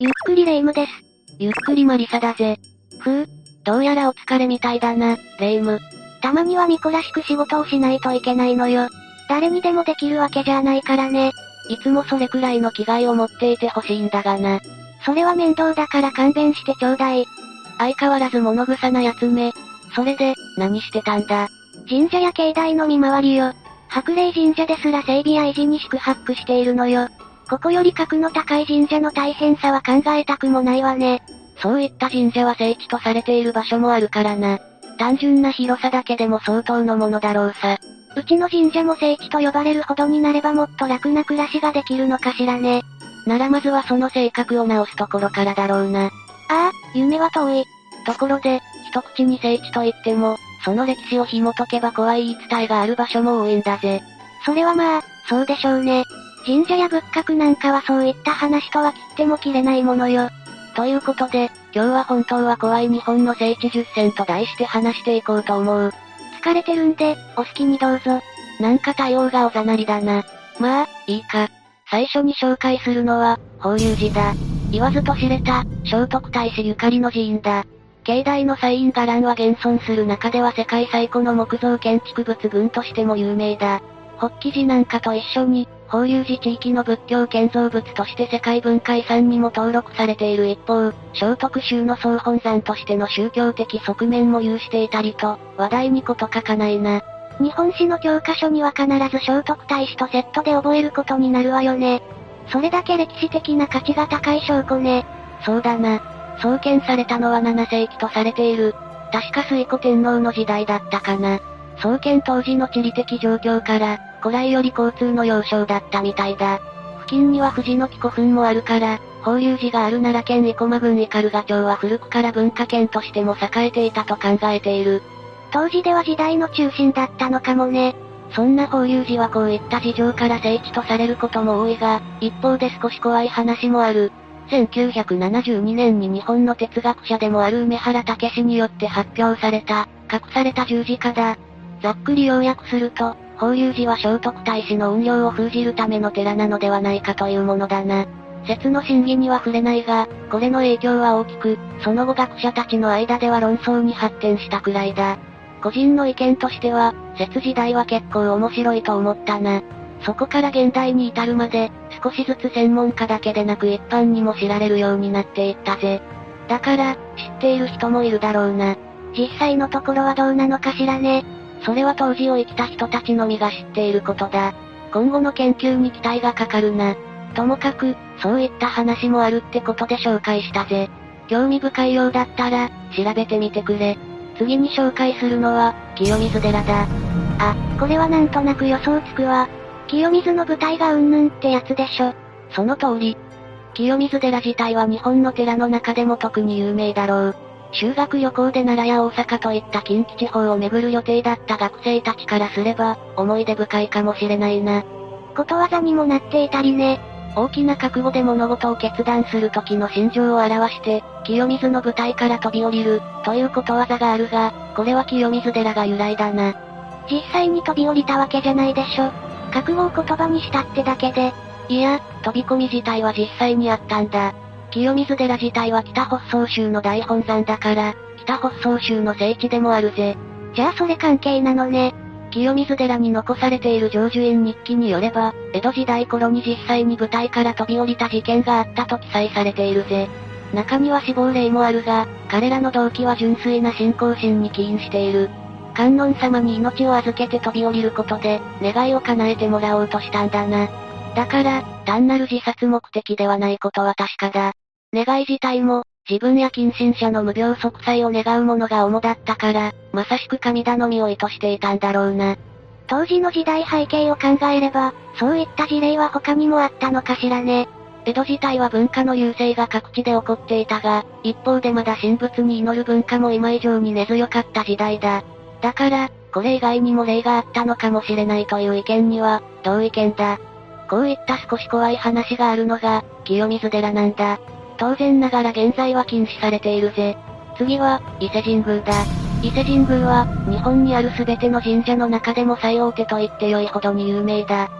ゆっくりレ夢ムです。ゆっくりマリサだぜ。ふう、どうやらお疲れみたいだな、レ夢ム。たまにはミコらしく仕事をしないといけないのよ。誰にでもできるわけじゃないからね。いつもそれくらいの気概を持っていてほしいんだがな。それは面倒だから勘弁してちょうだい。相変わらず物臭なやつめ。それで、何してたんだ？神社や境内の見回りよ。白霊神社ですら整備や維持に宿泊しているのよ。ここより格の高い神社の大変さは考えたくもないわね。そういった神社は聖地とされている場所もあるからな。単純な広さだけでも相当のものだろうさ。うちの神社も聖地と呼ばれるほどになればもっと楽な暮らしができるのかしらね。ならまずはその性格を直すところからだろうな。ああ、夢は遠い。ところで、一口に聖地と言っても、その歴史を紐解けば怖い言い伝えがある場所も多いんだぜ。それはまあ、そうでしょうね。神社や仏閣なんかはそういった話とは切っても切れないものよ。ということで、今日は本当は怖い日本の聖地10選と題して話していこうと思う。疲れてるんで、お好きにどうぞ。なんか対応がおざなりだな。まあ、いいか。最初に紹介するのは、法隆寺だ。言わずと知れた、聖徳太子ゆかりの寺院だ。境内のサイン伽藍は現存する中では世界最古の木造建築物群としても有名だ。北紀寺なんかと一緒に、法隆寺地域の仏教建造物として世界文化遺産にも登録されている一方、聖徳宗の総本山としての宗教的側面も有していたりと、話題にこと書かないな。日本史の教科書には必ず聖徳太子とセットで覚えることになるわよね。それだけ歴史的な価値が高い証拠ね。そうだな。創建されたのは7世紀とされている。確か水古天皇の時代だったかな。創建当時の地理的状況から、古来より交通の要衝だったみたいだ。付近には富士の木古墳もあるから、法隆寺がある奈良県生駒郡斑鳩町は古くから文化圏としても栄えていたと考えている。当時では時代の中心だったのかもね。そんな法隆寺はこういった事情から聖地とされることも多いが、一方で少し怖い話もある。1972年に日本の哲学者でもある梅原武史によって発表された、隠された十字架だ。ざっくり要約すると、法隆寺は聖徳太子の運用を封じるための寺なのではないかというものだな。説の真偽には触れないが、これの影響は大きく、その後学者たちの間では論争に発展したくらいだ。個人の意見としては、説時代は結構面白いと思ったな。そこから現代に至るまで、少しずつ専門家だけでなく一般にも知られるようになっていったぜ。だから、知っている人もいるだろうな。実際のところはどうなのかしらね。それは当時を生きた人たちのみが知っていることだ。今後の研究に期待がかかるな。ともかく、そういった話もあるってことで紹介したぜ。興味深いようだったら、調べてみてくれ。次に紹介するのは、清水寺だ。あ、これはなんとなく予想つくわ。清水の舞台がうんぬんってやつでしょ。その通り。清水寺自体は日本の寺の中でも特に有名だろう。修学旅行で奈良や大阪といった近畿地方を巡る予定だった学生たちからすれば、思い出深いかもしれないな。ことわざにもなっていたりね。大きな覚悟で物事を決断する時の心情を表して、清水の舞台から飛び降りる、ということわざがあるが、これは清水寺が由来だな。実際に飛び降りたわけじゃないでしょ。覚悟を言葉にしたってだけで。いや、飛び込み自体は実際にあったんだ。清水寺自体は北北総州の大本山だから、北北総州の聖地でもあるぜ。じゃあそれ関係なのね。清水寺に残されている成就院日記によれば、江戸時代頃に実際に舞台から飛び降りた事件があったと記載されているぜ。中には死亡例もあるが、彼らの動機は純粋な信仰心に起因している。観音様に命を預けて飛び降りることで、願いを叶えてもらおうとしたんだな。だから、単なる自殺目的ではないことは確かだ。願い自体も、自分や近親者の無病息災を願うものが主だったから、まさしく神頼みを意図していたんだろうな。当時の時代背景を考えれば、そういった事例は他にもあったのかしらね。江戸自体は文化の優勢が各地で起こっていたが、一方でまだ神仏に祈る文化も今以上に根強かった時代だ。だから、これ以外にも例があったのかもしれないという意見には、同意見だ。こういった少し怖い話があるのが、清水寺なんだ。当然ながら現在は禁止されているぜ。次は、伊勢神宮だ。伊勢神宮は、日本にある全ての神社の中でも最大手と言って良いほどに有名だ。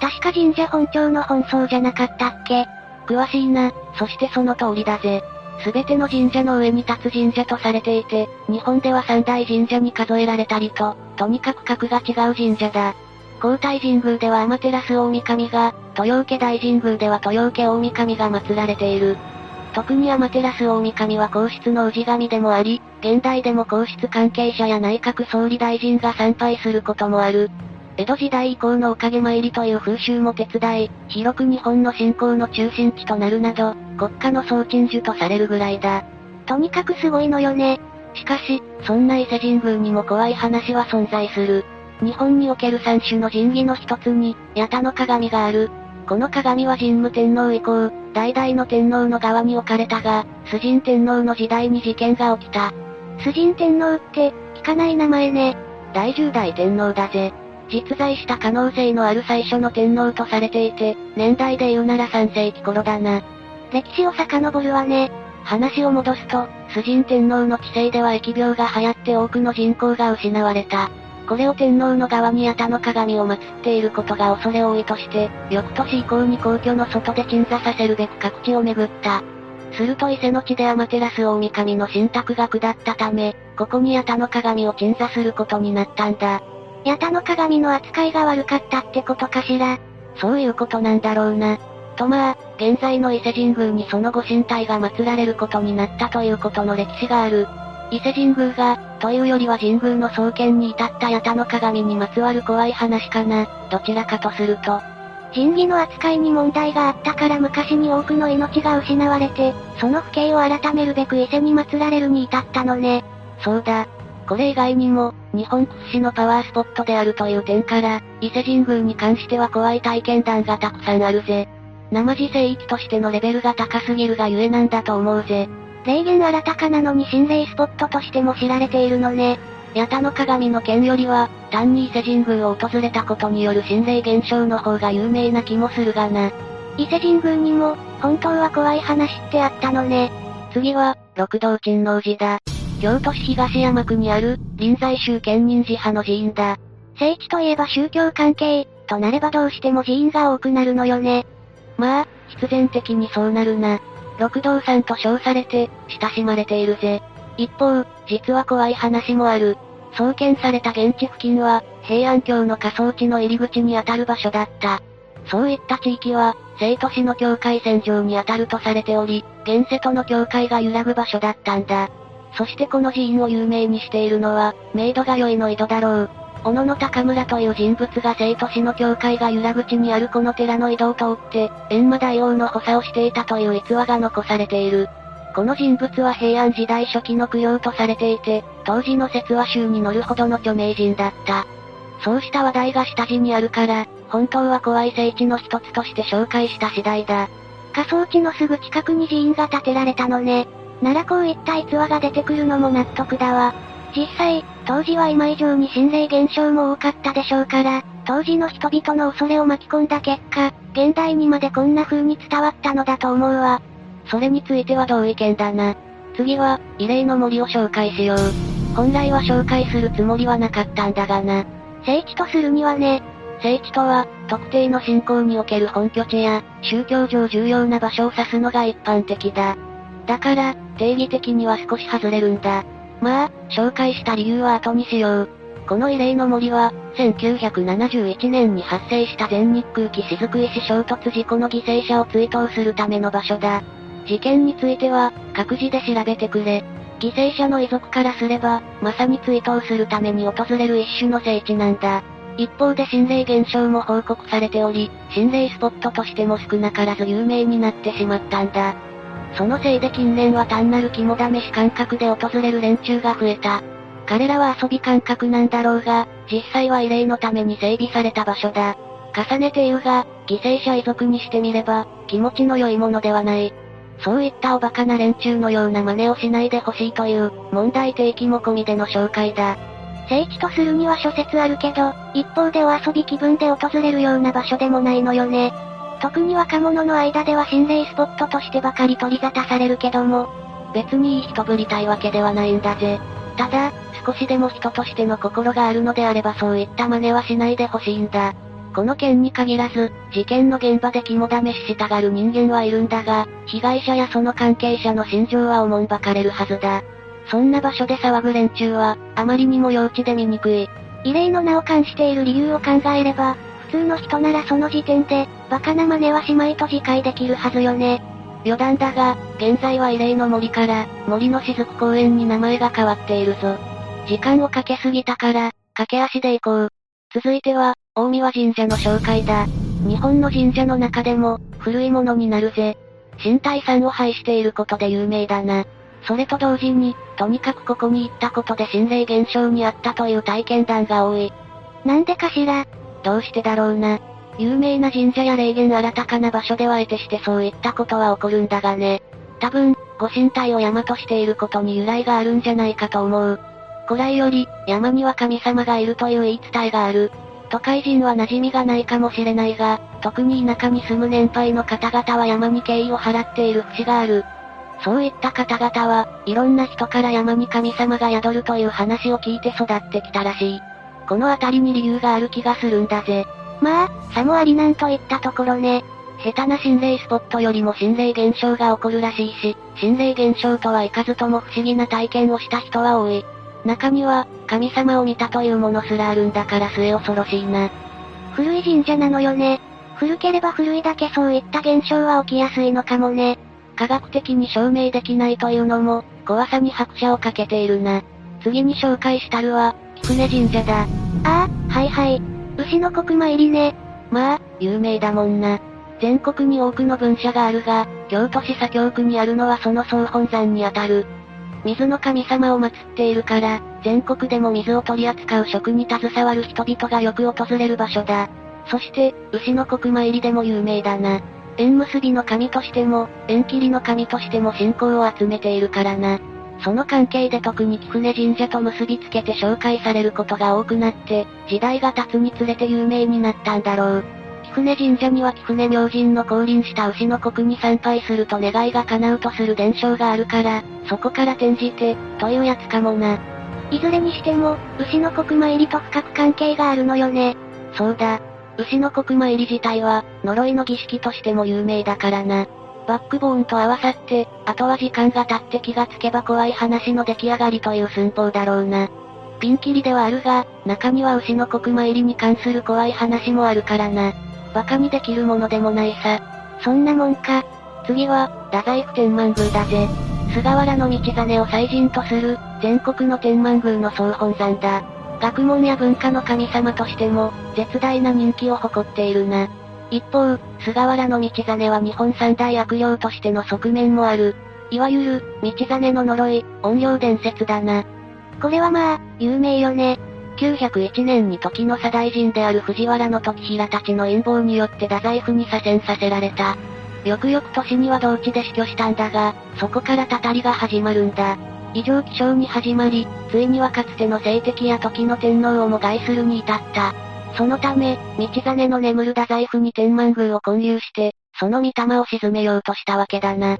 確か神社本庁の本葬じゃなかったっけ？詳しいな、そしてその通りだぜ。すべての神社の上に立つ神社とされていて、日本では三大神社に数えられたりと、とにかく格が違う神社だ。皇太神宮では天照大神が、豊受大神宮では豊受大神が祀られている。特に天照大神は皇室の氏神でもあり、現代でも皇室関係者や内閣総理大臣が参拝することもある。江戸時代以降のおかげ参りという風習も手伝い、広く日本の信仰の中心地となるなど、国家の総鎮守とされるぐらいだ。とにかくすごいのよね。しかし、そんな伊勢神宮にも怖い話は存在する。日本における三種の神器の一つに、八田の鏡がある。この鏡は神武天皇以降、代々の天皇の側に置かれたが、崇神天皇の時代に事件が起きた。崇神天皇って、聞かない名前ね。第十代天皇だぜ。実在した可能性のある最初の天皇とされていて、年代で言うなら3世紀頃だな。歴史を遡るわね。話を戻すと、崇神天皇の治世では疫病が流行って多くの人口が失われた。これを天皇の側に八田の鏡を祀っていることが恐れ多いとして、翌年以降に皇居の外で鎮座させるべく各地を巡った。すると伊勢の地で天照大神の神託が下ったため、ここに八田の鏡を鎮座することになったんだ。八田の鏡の扱いが悪かったってことかしら？そういうことなんだろうな。とまあ、現在の伊勢神宮にそのご神体が祀られることになったということの歴史がある。伊勢神宮が、というよりは神宮の創建に至った八田の鏡にまつわる怖い話かな、どちらかとすると。神器の扱いに問題があったから昔に多くの命が失われて、その不景を改めるべく伊勢に祀られるに至ったのね。そうだ。これ以外にも、日本屈指のパワースポットであるという点から、伊勢神宮に関しては怖い体験談がたくさんあるぜ。生地聖域としてのレベルが高すぎるがゆえなんだと思うぜ。霊言新たかなのに心霊スポットとしても知られているのね。八田の鏡の件よりは、単に伊勢神宮を訪れたことによる心霊現象の方が有名な気もするがな。伊勢神宮にも、本当は怖い話ってあったのね。次は、六道珍王寺だ。京都市東山区にある、臨済宗建仁寺派の寺院だ。聖地といえば宗教関係、となればどうしても寺院が多くなるのよね。まあ、必然的にそうなるな。六道さんと称されて、親しまれているぜ。一方、実は怖い話もある。創建された現地付近は、平安京の仮想地の入り口にあたる場所だった。そういった地域は、生都市の境界線上にあたるとされており、現世との境界が揺らぐ場所だったんだ。そしてこの寺院を有名にしているのは、メイドが良いの井戸だろう。小野の高村という人物が生都市の境界が揺ら口にあるこの寺の井戸を通って、閻魔大王の補佐をしていたという逸話が残されている。この人物は平安時代初期の供養とされていて、当時の説話集に乗るほどの著名人だった。そうした話題が下地にあるから、本当は怖い聖地の一つとして紹介した次第だ。仮想地のすぐ近くに寺院が建てられたのね。ならこういった逸話が出てくるのも納得だわ。実際、当時は今以上に心霊現象も多かったでしょうから、当時の人々の恐れを巻き込んだ結果、現代にまでこんな風に伝わったのだと思うわ。それについては同意見だな。次は、異例の森を紹介しよう。本来は紹介するつもりはなかったんだがな。聖地とするにはね。聖地とは、特定の信仰における本拠地や、宗教上重要な場所を指すのが一般的だ。だから、定義的には少し外れるんだ。まあ、紹介した理由は後にしよう。この異例の森は、1971年に発生した全日空機雫石衝突事故の犠牲者を追悼するための場所だ。事件については、各自で調べてくれ。犠牲者の遺族からすれば、まさに追悼するために訪れる一種の聖地なんだ。一方で心霊現象も報告されており、心霊スポットとしても少なからず有名になってしまったんだ。そのせいで近年は単なる肝試し感覚で訪れる連中が増えた。彼らは遊び感覚なんだろうが、実際は慰霊のために整備された場所だ。重ねて言うが、犠牲者遺族にしてみれば、気持ちの良いものではない。そういったおバカな連中のような真似をしないでほしいという、問題提起も込みでの紹介だ。聖地とするには諸説あるけど、一方でお遊び気分で訪れるような場所でもないのよね。特に若者の間では心霊スポットとしてばかり取り沙汰されるけども、別にいい人ぶりたいわけではないんだぜ。ただ、少しでも人としての心があるのであればそういった真似はしないでほしいんだ。この件に限らず、事件の現場で肝試ししたがる人間はいるんだが、被害者やその関係者の心情はおもんばかれるはずだ。そんな場所で騒ぐ連中は、あまりにも幼稚で醜い。異例の名を冠している理由を考えれば、通の人ならその時点で、バカな真似はしまいと自戒できるはずよね。余談だが、現在は異例の森から、森の雫公園に名前が変わっているぞ。時間をかけすぎたから、駆け足で行こう。続いては、大宮神社の紹介だ。日本の神社の中でも、古いものになるぜ。身体さんを拝していることで有名だな。それと同時に、とにかくここに行ったことで心霊現象にあったという体験談が多い。なんでかしら？どうしてだろうな。有名な神社や霊言新たかな場所では得てしてそういったことは起こるんだがね。多分、ご神体を山としていることに由来があるんじゃないかと思う。古来より、山には神様がいるという言い伝えがある。都会人は馴染みがないかもしれないが、特に田舎に住む年配の方々は山に敬意を払っている節がある。そういった方々は、いろんな人から山に神様が宿るという話を聞いて育ってきたらしい。この辺りに理由がある気がするんだぜ。まあ、さもありなんといったところね。下手な心霊スポットよりも心霊現象が起こるらしいし、心霊現象とはいかずとも不思議な体験をした人は多い。中には、神様を見たというものすらあるんだから末恐ろしいな。古い神社なのよね。古ければ古いだけそういった現象は起きやすいのかもね。科学的に証明できないというのも、怖さに拍車をかけているな。次に紹介したるは、菊根神社だ。ああ、はいはい。牛の国参りね。まあ、有名だもんな。全国に多くの分社があるが、京都市左京区にあるのはその総本山にあたる。水の神様を祀っているから、全国でも水を取り扱う職に携わる人々がよく訪れる場所だ。そして、牛の国参りでも有名だな。縁結びの神としても、縁切りの神としても信仰を集めているからな。その関係で特に貴船神社と結びつけて紹介されることが多くなって、時代が経つにつれて有名になったんだろう。貴船神社には貴船明神の降臨した牛の国に参拝すると願いが叶うとする伝承があるから、そこから転じて、というやつかもな。いずれにしても、牛の国参りと深く関係があるのよね。そうだ。牛の国参り自体は、呪いの儀式としても有名だからな。バックボーンと合わさって、あとは時間が経って気がつけば怖い話の出来上がりという寸法だろうな。ピンキリではあるが、中には牛の国参りに関する怖い話もあるからな。馬鹿にできるものでもないさ。そんなもんか。次は、太宰府天満宮だぜ。菅原道真を祭神とする、全国の天満宮の総本山だ。学問や文化の神様としても、絶大な人気を誇っているな。一方、菅原道真は日本三大悪霊としての側面もある。いわゆる、道真の呪い、怨霊伝説だな。これはまあ、有名よね。901年に時の左大臣である藤原の時平たちの陰謀によって太宰府に左遷させられた。よくよく年には同地で死去したんだが、そこからたたりが始まるんだ。異常気象に始まり、ついにはかつての政敵や時の天皇をも害するに至った。そのため、道真の眠る太宰府に天満宮を建立して、その御霊を鎮めようとしたわけだな。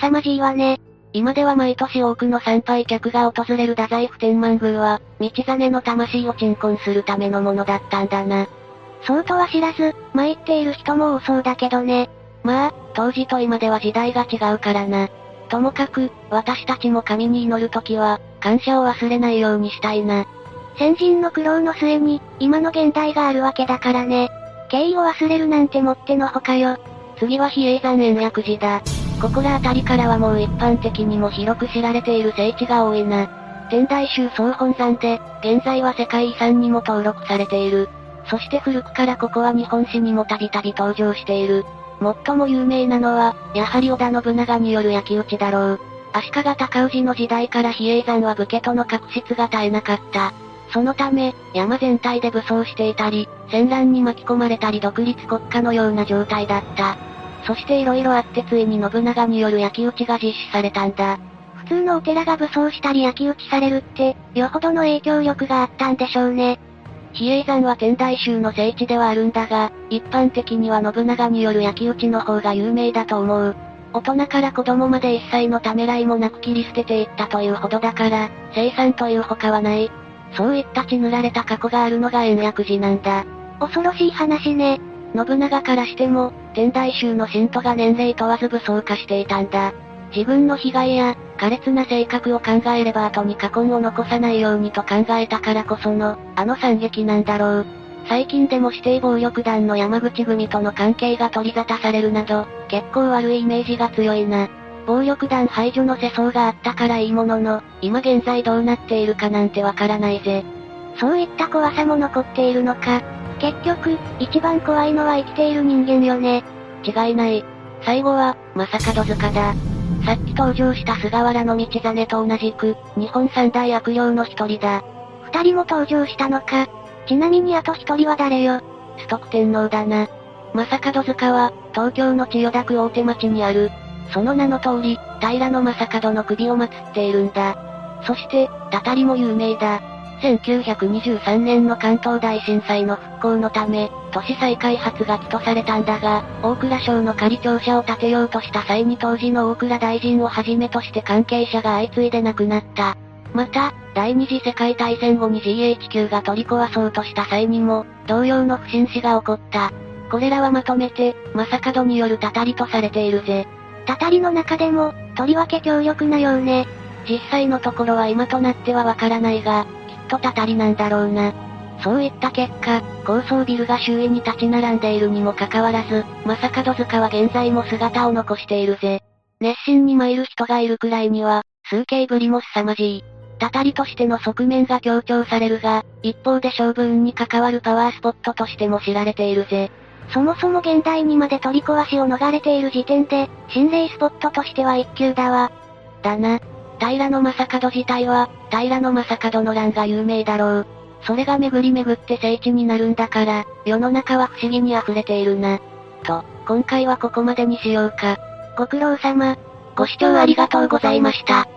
凄まじいわね。今では毎年多くの参拝客が訪れる太宰府天満宮は、道真の魂を鎮魂するためのものだったんだな。そうとは知らず、参っている人も多そうだけどね。まあ、当時と今では時代が違うからな。ともかく、私たちも神に祈るときは、感謝を忘れないようにしたいな。先人の苦労の末に、今の現代があるわけだからね。敬意を忘れるなんてもってのほかよ。次は比叡山延暦寺だ。ここら辺りからはもう一般的にも広く知られている聖地が多いな。天台宗総本山で、現在は世界遺産にも登録されている。そして古くからここは日本史にもたびたび登場している。最も有名なのは、やはり織田信長による焼き討ちだろう。足利尊氏の時代から比叡山は武家との確執が絶えなかった。そのため、山全体で武装していたり、戦乱に巻き込まれたり独立国家のような状態だった。そして色々あってついに信長による焼き討ちが実施されたんだ。普通のお寺が武装したり焼き討ちされるって、よほどの影響力があったんでしょうね。比叡山は天台宗の聖地ではあるんだが、一般的には信長による焼き討ちの方が有名だと思う。大人から子供まで一切のためらいもなく切り捨てていったというほどだから、生産という他はない。そういった血塗られた過去があるのが延暦寺なんだ。恐ろしい話ね。信長からしても、天台宗の信徒が年齢問わず武装化していたんだ。自分の被害や、苛烈な性格を考えれば後に過根を残さないようにと考えたからこその、あの惨劇なんだろう。最近でも指定暴力団の山口組との関係が取り沙汰されるなど、結構悪いイメージが強いな。暴力団排除の世相があったからいいものの、今現在どうなっているかなんてわからないぜ。そういった怖さも残っているのか。結局、一番怖いのは生きている人間よね。違いない。最後は、正門塚だ。さっき登場した菅原道真と同じく、日本三大悪霊の一人だ。二人も登場したのか。ちなみにあと一人は誰よ。ストック天皇だな。正門塚は、東京の千代田区大手町にある。その名の通り、平野正門の首を祀っているんだ。そして、たたりも有名だ。1923年の関東大震災の復興のため、都市再開発が起とされたんだが、大蔵省の仮庁舎を建てようとした際に当時の大蔵大臣をはじめとして関係者が相次いで亡くなった。また、第二次世界大戦後に GHQ が取り壊そうとした際にも、同様の不審死が起こった。これらはまとめて、正門によるたたりとされているぜ。たたりの中でも、とりわけ強力なようね。実際のところは今となってはわからないが、きっとたたりなんだろうな。そういった結果、高層ビルが周囲に立ち並んでいるにもかかわらず、正門塚は現在も姿を残しているぜ。熱心に参る人がいるくらいには、数形ぶりも凄まじい。たたりとしての側面が強調されるが、一方で勝負運に関わるパワースポットとしても知られているぜ。そもそも現代にまで取り壊しを逃れている時点で、心霊スポットとしては一級だわ。だな。平野正門自体は、平野正門の乱が有名だろう。それが巡り巡って聖地になるんだから、世の中は不思議に溢れているな。と、今回はここまでにしようか。ご苦労様。ご視聴ありがとうございました。